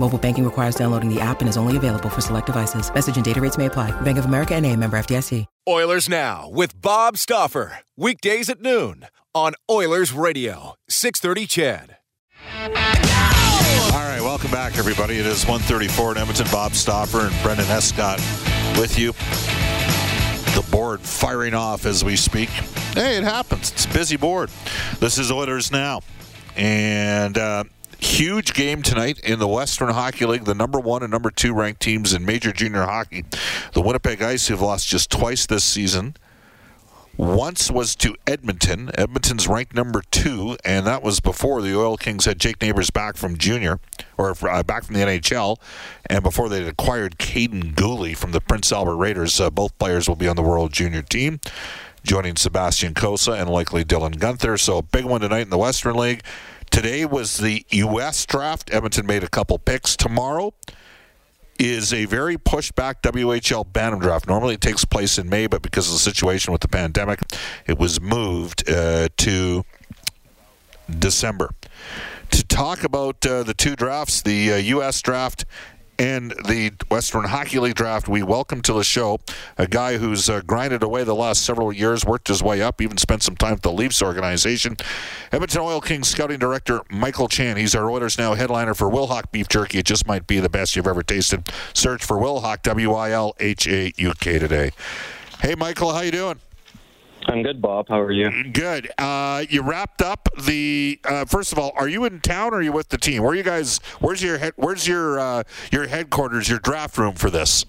Mobile banking requires downloading the app and is only available for select devices. Message and data rates may apply. Bank of America and a member FDIC. Oilers Now with Bob Stauffer. Weekdays at noon on Oilers Radio. 630 CHED. All right, welcome back, everybody. It is 134 in Edmonton. Bob Stauffer and Brendan Escott with you. The board firing off as we speak. Hey, it happens. It's a busy board. This is Oilers Now. And uh, huge game tonight in the Western Hockey League. The number one and number two ranked teams in major junior hockey. The Winnipeg Ice, who've lost just twice this season. Once was to Edmonton. Edmonton's ranked number two, and that was before the Oil Kings had Jake Neighbors back from junior, or uh, back from the NHL, and before they acquired Kaiden Guhle from the Prince Albert Raiders. Uh, both players will be on the World Junior team, joining Sebastian Cossa and likely Dylan Guenther. So a big one tonight in the Western League. Today was the U.S. draft. Edmonton made a couple picks. Tomorrow is a very pushed back WHL Bantam draft. Normally it takes place in May, but because of the situation with the pandemic, it was moved uh, to December. To talk about uh, the two drafts, the uh, U.S. draft and the Western Hockey League draft, we welcome to the show a guy who's uh, grinded away the last several years, worked his way up, even spent some time with the Leafs organization. Edmonton Oil Kings scouting director Michael Chan. He's our Oilers Now headliner for Wilhauk Beef Jerky. It just might be the best you've ever tasted. Search for Wilhauk, W-I-L-H-A-U-K today. Hey, Michael, how you doing? I'm good, Bob. How are you? Good. Uh, you wrapped up the. Uh, first of all, are you in town or are you with the team? Where are you guys? Where's your head, Where's your uh, your headquarters? Your draft room for this?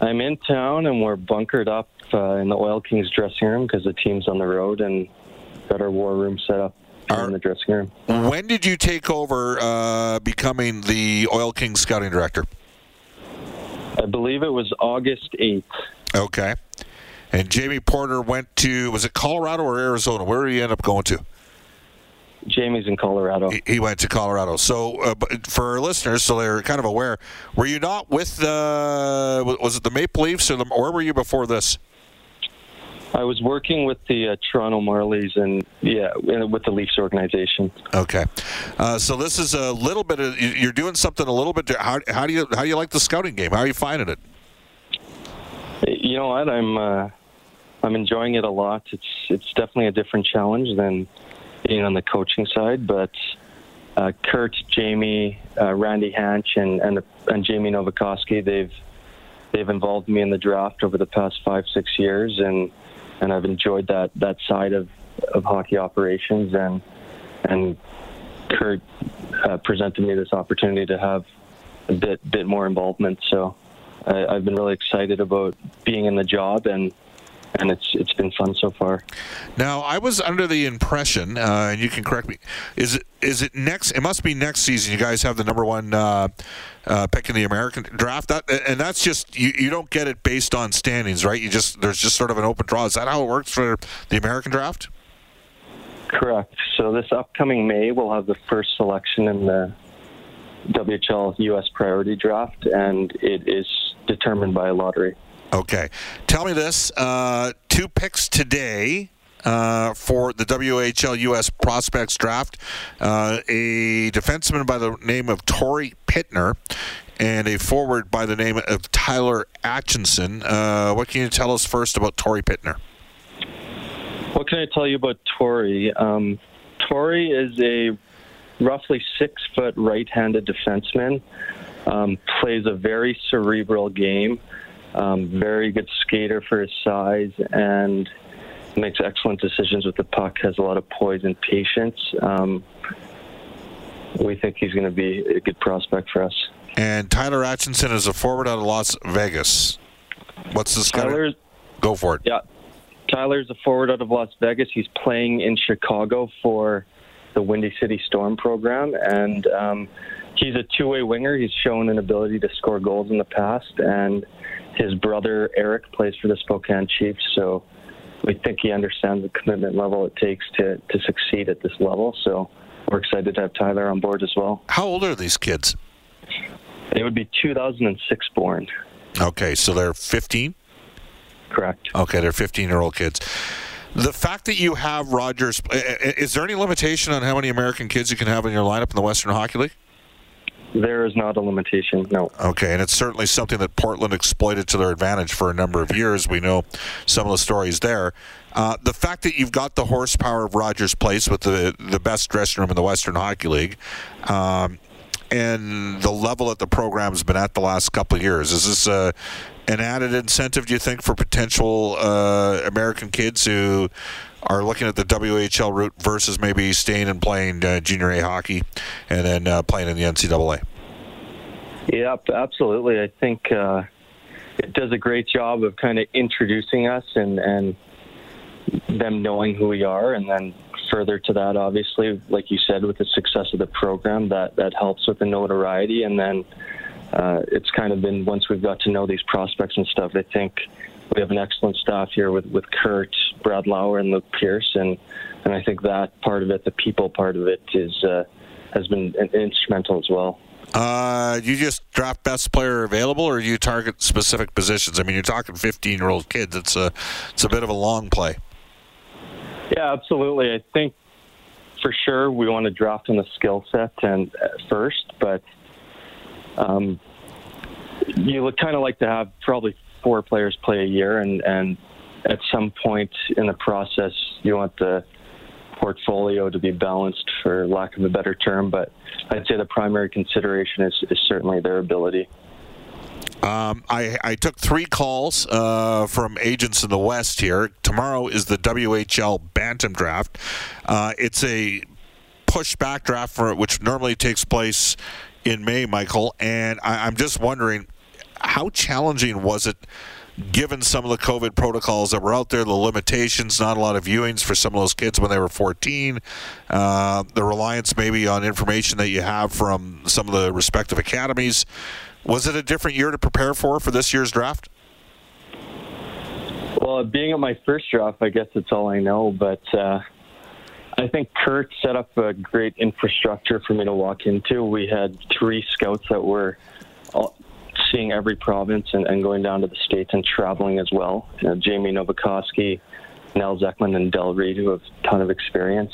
I'm in town and we're bunkered up uh, in the Oil Kings dressing room because the team's on the road and got our war room set up in the dressing room. When did you take over uh, becoming the Oil Kings scouting director? I believe it was August 8th. Okay. And Jamie Porter went to was it Colorado or Arizona? Where did he end up going to? Jamie's in Colorado. He, he went to Colorado. So uh, for our listeners, so they're kind of aware. Were you not with the? Was it the Maple Leafs or the, where were you before this? I was working with the uh, Toronto Marlies and yeah, with the Leafs organization. Okay, uh, so this is a little bit. Of, you're doing something a little bit. How, how do you how do you like the scouting game? How are you finding it? You know what? I'm uh, I'm enjoying it a lot. It's it's definitely a different challenge than being on the coaching side, but uh, Kurt, Jamie, uh, Randy Hansch, and and, and Jamie Novakoski, they've they've involved me in the draft over the past five six years, and and I've enjoyed that that side of of hockey operations, and and Kurt uh, presented me this opportunity to have a bit bit more involvement. So I, I've been really excited about being in the job and and it's it's been fun so far. Now, I was under the impression, uh, and you can correct me, is it is it next? It must be next season. You guys have the number one uh, uh, pick in the American draft, that, and that's just you, you don't get it based on standings, right? You just there's just sort of an open draw. Is that how it works for the American draft? Correct. So this upcoming May, we'll have the first selection in the WHL U.S. Priority Draft, and it is determined by a lottery. Okay. Tell me this uh, two picks today. Uh, for the WHL U.S. prospects draft, uh, a defenseman by the name of Tori Pittner and a forward by the name of Tyler Atchison. Uh, what can you tell us first about Tori Pittner? What can I tell you about Tori? Um, Tori is a roughly six foot right handed defenseman. Um, plays a very cerebral game. Um, very good skater for his size and makes excellent decisions with the puck. Has a lot of poise and patience. Um, we think he's going to be a good prospect for us. And Tyler Atchison is a forward out of Las Vegas. What's the Tyler? Go for it. Yeah, Tyler's a forward out of Las Vegas. He's playing in Chicago for the Windy City Storm program, and um, he's a two-way winger. He's shown an ability to score goals in the past, and his brother Eric plays for the Spokane Chiefs. So we think he understands the commitment level it takes to to succeed at this level. So we're excited to have Tyler on board as well. How old are these kids? They would be 2006 born. Okay, so they're 15? Correct. Okay, they're 15 year old kids. The fact that you have Rogers, is there any limitation on how many American kids you can have in your lineup in the Western Hockey League? There is not a limitation, no. Okay, and it's certainly something that Portland exploited to their advantage for a number of years. We know some of the stories there. Uh, the fact that you've got the horsepower of Rogers Place with the the best dressing room in the Western Hockey League, um, and the level that the program's been at the last couple of years, is this a, an added incentive, do you think, for potential uh, American kids who are looking at the WHL route versus maybe staying and playing uh, junior A hockey and then uh, playing in the NCAA? Yeah, absolutely. I think uh, it does a great job of kind of introducing us and, and them knowing who we are, and then further to that, obviously, like you said, with the success of the program, that that helps with the notoriety, and then uh, it's kind of been once we've got to know these prospects and stuff. I think we have an excellent staff here with with Kurt, Brad Lauer, and Luke Pierce, and and I think that part of it, the people part of it, is uh, has been instrumental as well. Uh, you just draft best player available, or do you target specific positions? I mean, you're talking 15 year old kids. It's a it's a bit of a long play. Yeah, absolutely. I think for sure we want to draft on the skill set and uh, first, but um, you would kind of like to have probably four players play a year, and and at some point in the process, you want the portfolio to be balanced, for lack of a better term. But I'd say the primary consideration is, is certainly their ability. Um, I, I, took three calls uh, from agents in the West here. Tomorrow is the WHL Bantam Draft. Uh, it's a pushback draft for which normally takes place in May, Michael. And I, I'm just wondering, how challenging was it? given some of the COVID protocols that were out there, the limitations, not a lot of viewings for some of those kids when they were 14, uh, the reliance maybe on information that you have from some of the respective academies. Was it a different year to prepare for for this year's draft? Well, being at my first draft, I guess it's all I know, but uh, I think Kurt set up a great infrastructure for me to walk into. We had three scouts that were all, seeing every province and, and, going down to the states and traveling as well. Uh, Jamie Novakoski, Nell Zeckman, and Del Reed, who have a ton of experience.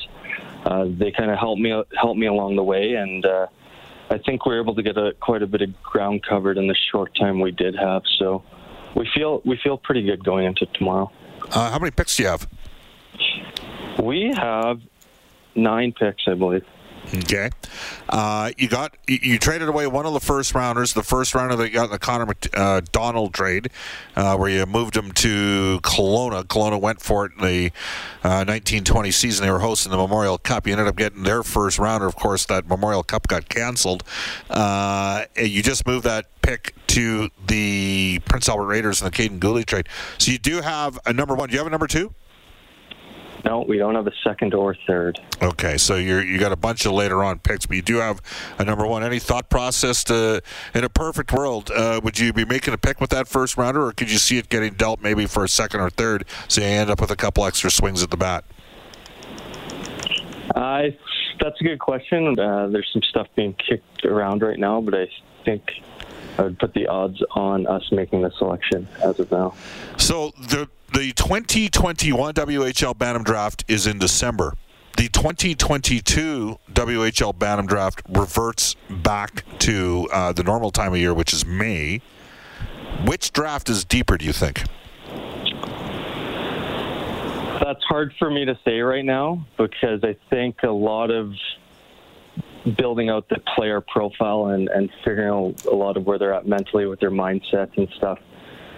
Uh, they kind of helped me helped me along the way, and uh, I think we are able to get a, quite a bit of ground covered in the short time we did have. So we feel we feel pretty good going into tomorrow. Uh, how many picks do you have? We have nine picks, I believe. Okay, uh, you got you, you, traded away one of the first rounders, the first rounder that got the Connor uh, Donald trade, uh, where you moved him to Kelowna. Kelowna went for it in the 1920 uh, season. They were hosting the Memorial Cup. You ended up getting their first rounder. Of course, that Memorial Cup got canceled. Uh, you just moved that pick to the Prince Albert Raiders in the Kaiden Guhle trade. So you do have a number one. Do you have a number two? No, we don't have a second or third. Okay, so you you got a bunch of later on picks, but you do have a number one. Any thought process to in a perfect world, uh, would you be making a pick with that first rounder, or could you see it getting dealt maybe for a second or third, so you end up with a couple extra swings at the bat? Uh, that's a good question. Uh, there's some stuff being kicked around right now, but I think I would put the odds on us making the selection as of now. So the the 2021 WHL Bantam Draft is in December. The 2022 WHL Bantam Draft reverts back to uh, the normal time of year, which is May. Which draft is deeper, do you think? That's hard for me to say right now because I think a lot of building out the player profile and, and figuring out a lot of where they're at mentally with their mindsets and stuff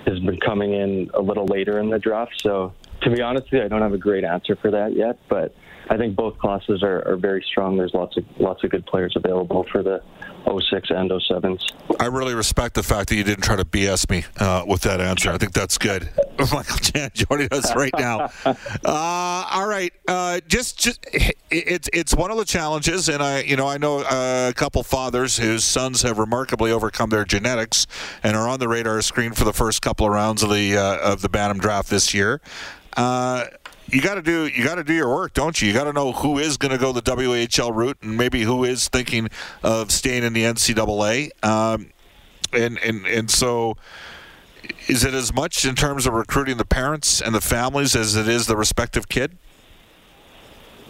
has been coming in a little later in the draft. So to be honest with you, I don't have a great answer for that yet, but I think both classes are, are very strong. There's lots of lots of good players available for the 06 and 07s. I really respect the fact that you didn't try to BS me uh, with that answer. I think that's good. Michael Chan joining us right now. Uh, all right, uh, just just it's it's one of the challenges, and I you know I know uh, a couple fathers whose sons have remarkably overcome their genetics and are on the radar screen for the first couple of rounds of the uh, of the Bantam draft this year. You got to do you got to do your work, don't you? You got to know who is going to go the WHL route, and maybe who is thinking of staying in the NCAA. Um, and and and so, is it as much in terms of recruiting the parents and the families as it is the respective kid?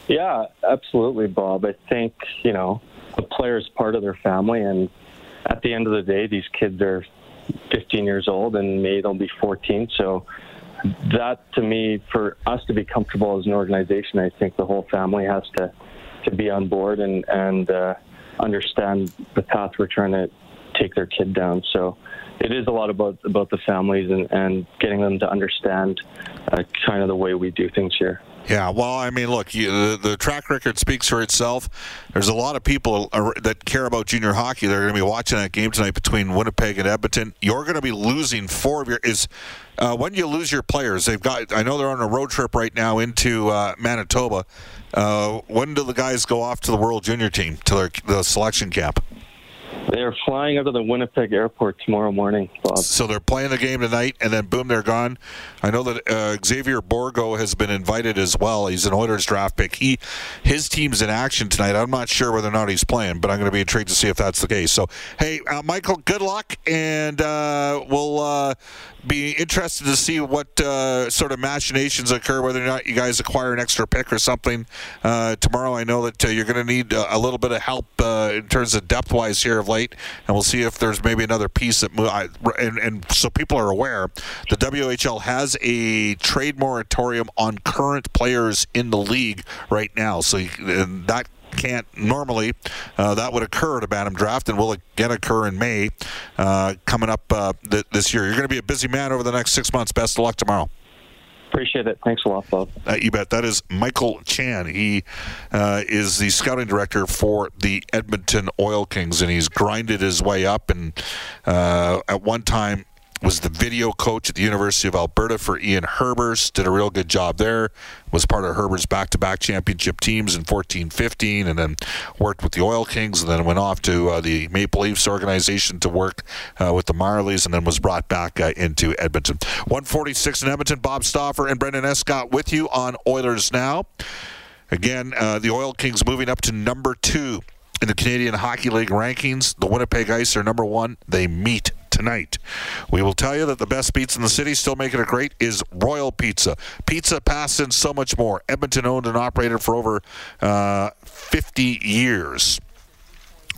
Yeah, absolutely, Bob. I think you know the player is part of their family, and at the end of the day, these kids are 15 years old, and May they'll be 14. So that to me, for us to be comfortable as an organization, I think the whole family has to to be on board and and uh, understand the path we're trying to take their kid down. So it is a lot about about the families and, and getting them to understand uh, kind of the way we do things here. Yeah, well, I mean, look, you, the, the, track record speaks for itself. There's a lot of people that care about junior hockey. They're going to be watching that game tonight between Winnipeg and Edmonton. You're going to be losing four of your is uh, when you lose your players. They've got. I know they're on a road trip right now into uh, Manitoba. Uh, when do the guys go off to the World Junior team to their the selection camp? They're flying out of the Winnipeg airport tomorrow morning, Bob. So they're playing the game tonight, and then boom, they're gone. I know that uh, Xavier Bourgault has been invited as well. He's an Oilers draft pick. He, his team's in action tonight. I'm not sure whether or not he's playing, but I'm going to be intrigued to see if that's the case. So, hey, uh, Michael, good luck, and uh, we'll uh, be interested to see what uh, sort of machinations occur, whether or not you guys acquire an extra pick or something uh, tomorrow. I know that you're going to need a, little bit of help in terms of depth wise here of late, and we'll see if there's maybe another piece that. I, and, and so people are aware, the WHL has a trade moratorium on current players in the league right now. So you, that can't normally. Uh, that would occur at a Bantam draft and will again occur in May uh, coming up uh, th- this year. You're going to be a busy man over the next six months. Best of luck tomorrow. Appreciate it. Thanks a lot, Bob. Uh, you bet. That is Michael Chan. He uh, is the scouting director for the Edmonton Oil Kings, and he's grinded his way up. And uh, at one time, was the video coach at the University of Alberta for Ian Herbers. Did a real good job there. Was part of Herbers back-to-back championship teams in 14-15, and then worked with the Oil Kings, and then went off to uh, the Maple Leafs organization to work uh, with the Marlies, and then was brought back uh, into Edmonton. 146 in Edmonton. Bob Stauffer and Brendan Escott with you on Oilers now. Again, uh, the Oil Kings moving up to number two in the Canadian Hockey League rankings. The Winnipeg Ice are number one. They meet tonight. We will tell you that the best pizza in the city, still making it great, is Royal Pizza. Pizza, pasta, and so much more. Edmonton owned and operated for over uh, 50 years.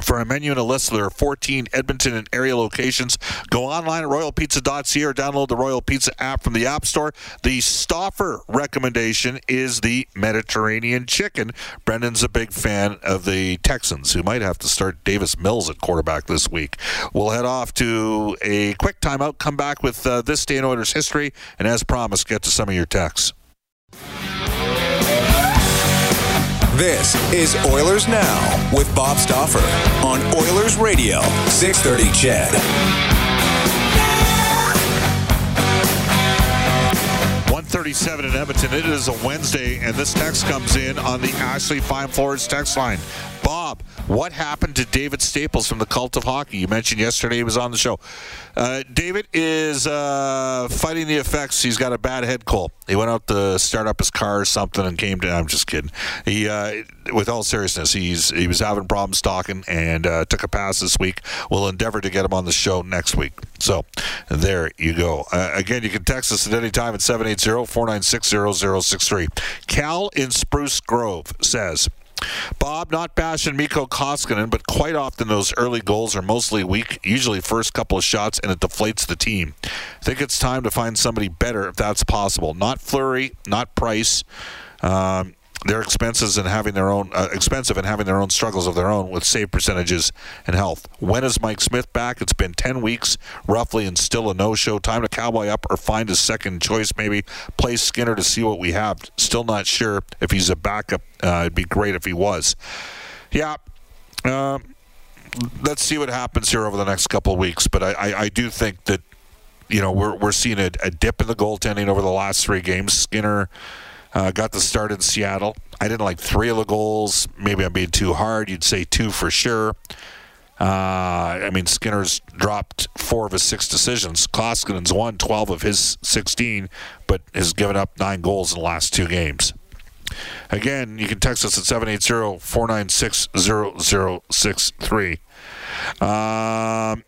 For a menu and a list, there are 14 Edmonton and area locations. Go online at royalpizza.ca or download the Royal Pizza app from the App Store. The Stauffer recommendation is the Mediterranean chicken. Brendan's a big fan of the Texans, who might have to start Davis Mills at quarterback this week. We'll head off to a quick timeout, come back with uh, this day in Oilers history, and as promised, get to some of your texts. This is Oilers Now with Bob Stauffer on Oilers Radio, 630 CHED. 137 in Edmonton. It is a Wednesday, and this text comes in on the Ashley Fine Floors text line. Bob, what happened to David Staples from the Cult of Hockey? You mentioned yesterday he was on the show. Uh, David is uh, fighting the effects. He's got a bad head cold. He went out to start up his car or something and came to. I'm just kidding. He, uh, with all seriousness, he's he was having problems talking and uh, took a pass this week. We'll endeavor to get him on the show next week. So there you go. Uh, again, you can text us at any time at 780 496 0063. Cal in Spruce Grove says. Bob, not bashing Mikko Koskinen, but quite often those early goals are mostly weak, usually first couple of shots, and it deflates the team. I think it's time to find somebody better if that's possible. Not Fleury, not Price. Um, they're expenses and having their own uh, expensive and having their own struggles of their own with save percentages and health. When is Mike Smith back? It's been 10 weeks roughly and still a no-show. Time to cowboy up or find a second choice maybe. Play Skinner to see what we have. Still not sure if he's a backup. Uh, it'd be great if he was. Yeah. Um, let's see what happens here over the next couple of weeks. But I, I, I do think that you know we're we're seeing a, a, dip in the goaltending over the last three games. Skinner uh, got the start in Seattle. I didn't like three of the goals. Maybe I'm being too hard. You'd say two for sure. Uh, I mean, Skinner's dropped four of his six decisions. Koskinen's won 12 of his 16, but has given up nine goals in the last two games. Again, you can text us at 780 496 0063. Um,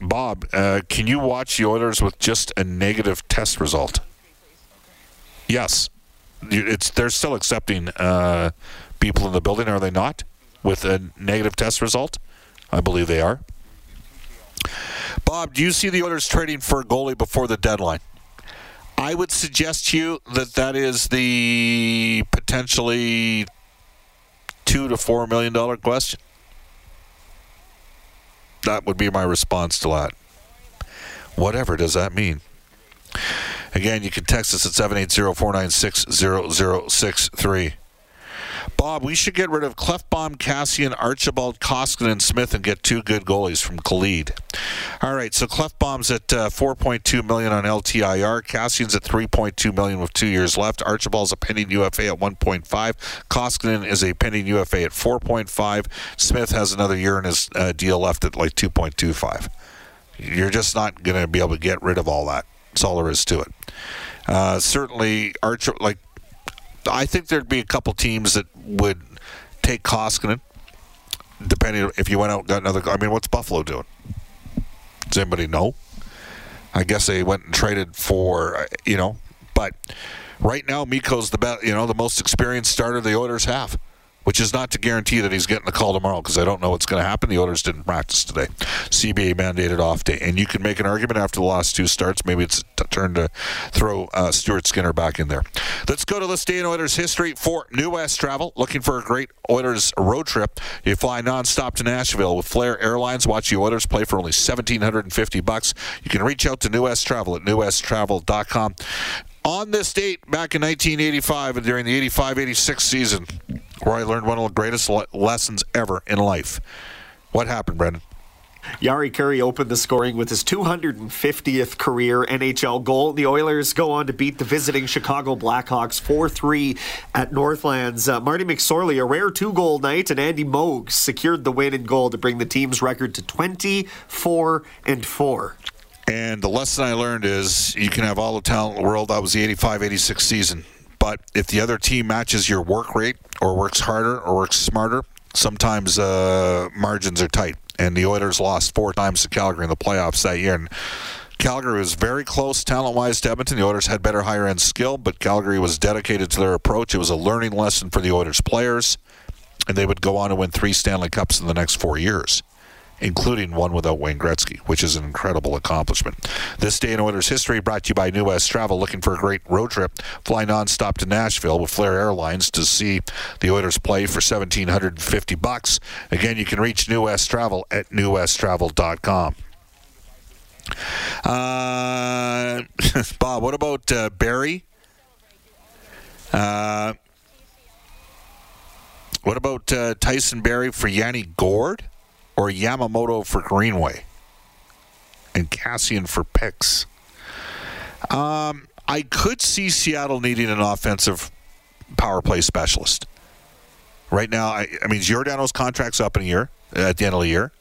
Bob, uh, can you watch the Oilers with just a negative test result? Yes it's they're still accepting uh, people in the building, are they not? With a negative test result, I believe they are. Bob, do you see the Oilers trading for a goalie before the deadline? I would suggest to you that that is the potentially two to four million dollar question. That would be my response to that. Whatever does that mean? Again, you can text us at 780-496-0063. Bob, we should get rid of Klefbom, Kassian, Archibald, Koskinen, and Smith and get two good goalies from Khalid. All right, so Klefbom's at uh, 4.2 million on LTIR. Kassian's at 3.2 million with two years left. Archibald's a pending UFA at 1.5. Koskinen is a pending UFA at 4.5. Smith has another year in his uh, deal left at like 2.25. You're just not going to be able to get rid of all that. That's all there is to it. Uh, certainly, Archer, like, I think there'd be a couple teams that would take Koskinen, depending if you went out and got another. I mean, what's Buffalo doing? Does anybody know? I guess they went and traded for, uh, you know, but right now Mikko's the best, you know, the most experienced starter the Oilers have which is not to guarantee that he's getting the call tomorrow because I don't know what's going to happen. The Oilers didn't practice today. CBA mandated off day. And you can make an argument after the last two starts. Maybe it's turn to throw uh, Stuart Skinner back in there. Let's go to this day in Oilers history for New West Travel. Looking for a great Oilers road trip. You fly nonstop to Nashville with Flair Airlines. Watch the Oilers play for only 1750 bucks. You can reach out to New West Travel at newwesttravel.com. On this date, back in 1985 and during the 85 86 season, where I learned one of the greatest le- lessons ever in life. What happened, Brendan? Jari Kurri opened the scoring with his 250th career NHL goal. The Oilers go on to beat the visiting Chicago Blackhawks 4 3 at Northlands. Uh, Marty McSorley, a rare two goal night, and Andy Moog secured the win and goal to bring the team's record to 24 and 4. And the lesson I learned is you can have all the talent in the world. That was the 85 86 season. But if the other team matches your work rate or works harder or works smarter, sometimes uh, margins are tight. And the Oilers lost four times to Calgary in the playoffs that year. And Calgary was very close talent wise to Edmonton. The Oilers had better higher end skill, but Calgary was dedicated to their approach. It was a learning lesson for the Oilers players, and they would go on to win three Stanley Cups in the next four years including one without Wayne Gretzky, which is an incredible accomplishment. This day in Oilers history brought to you by New West Travel. Looking for a great road trip? Fly nonstop to Nashville with Flair Airlines to see the Oilers play for 1750 bucks. Again, you can reach New West Travel at newwesttravel.com. Uh, Bob, what about uh, Barrie? Uh, what about uh, Tyson Barrie for Yanni Gourde? Or Yamamoto for Greenway and Kassian for picks. Um, I could see Seattle needing an offensive power play specialist. Right now, I, I mean, Giordano's contract's up in a year, at the end of the year.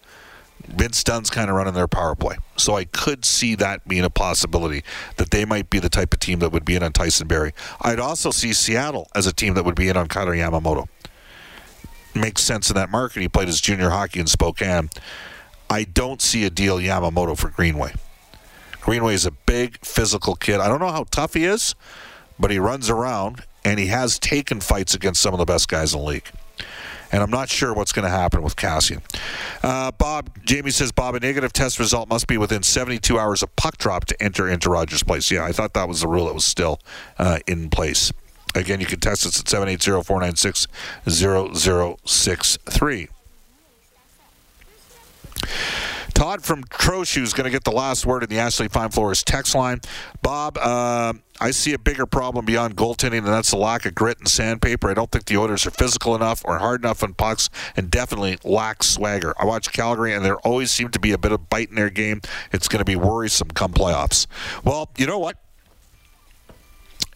Vince Dunn's kind of running their power play. So I could see that being a possibility that they might be the type of team that would be in on Tyson Barrie. I'd also see Seattle as a team that would be in on Kailer Yamamoto makes sense in that market. He played his junior hockey in Spokane. I don't see a deal Yamamoto for Greenway. Greenway is a big physical kid. I don't know how tough he is, but he runs around and he has taken fights against some of the best guys in the league. And I'm not sure what's going to happen with Kassian. Uh, Bob, Jamie says, Bob, a negative test result must be within 72 hours of puck drop to enter into Rogers Place. Yeah, I thought that was the rule that was still uh, in place. Again, you can test us at 780 496 0063. Todd from Trochu is going to get the last word in the Ashley Fine Floors text line. Bob, uh, I see a bigger problem beyond goaltending, and that's the lack of grit and sandpaper. I don't think the Oilers are physical enough or hard enough on pucks, and definitely lack swagger. I watch Calgary, and there always seems to be a bit of bite in their game. It's going to be worrisome come playoffs. Well, you know what?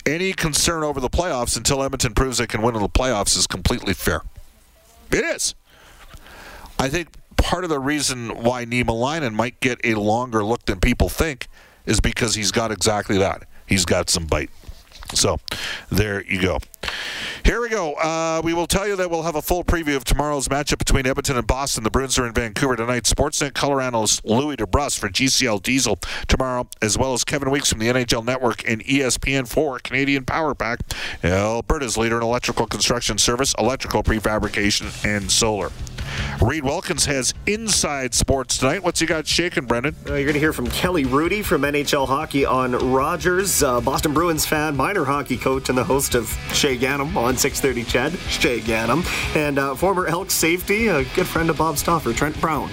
Any concern over the playoffs until Edmonton proves they can win in the playoffs is completely fair. It is. I think part of the reason why Niemelainen might get a longer look than people think is because he's got exactly that. He's got some bite. So there you go. Here we go. Uh, we will tell you that we'll have a full preview of tomorrow's matchup between Edmonton and Boston. The Bruins are in Vancouver tonight. Sportsnet color analyst Louis DeBrusk for GCL Diesel tomorrow, as well as Kevin Weeks from the NHL Network and ESPN4 Canadian Power Pack. Alberta's leader in electrical construction service, electrical prefabrication, and solar. Reed Wilkins has Inside Sports tonight. What's he got shaking, Brendan? Uh, you're going to hear from Kelly Hrudey from NHL Hockey on Rogers, uh, Boston Bruins fan, minor hockey coach, and the host of Shay Ganem on 6:30 CHED. Shay Ganem, and uh, former Elks safety, a good friend of Bob Stauffer, Trent Brown.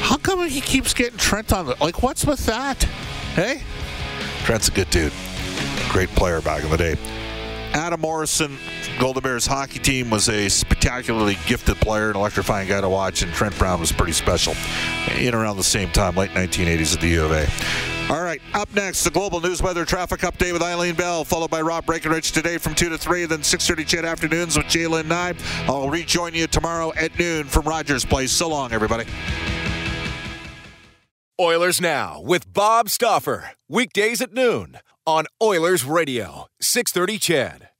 How come he keeps getting Trent on? The, like, what's with that? Hey? Trent's a good dude. Great player back in the day. Adam Morrison, Golden Bears hockey team, was a spectacularly gifted player, an electrifying guy to watch, and Trent Brown was pretty special in around the same time, late 1980s at the U of A. All right, up next, the global news weather traffic update with Eileen Bell, followed by Rob Breckenridge today from 2 to 3, then 6.30 CHED afternoons with Jalen Nye. I'll rejoin you tomorrow at noon from Rogers Place. So long, everybody. Oilers Now with Bob Stauffer. Weekdays at noon on Oilers Radio, 630 CHED.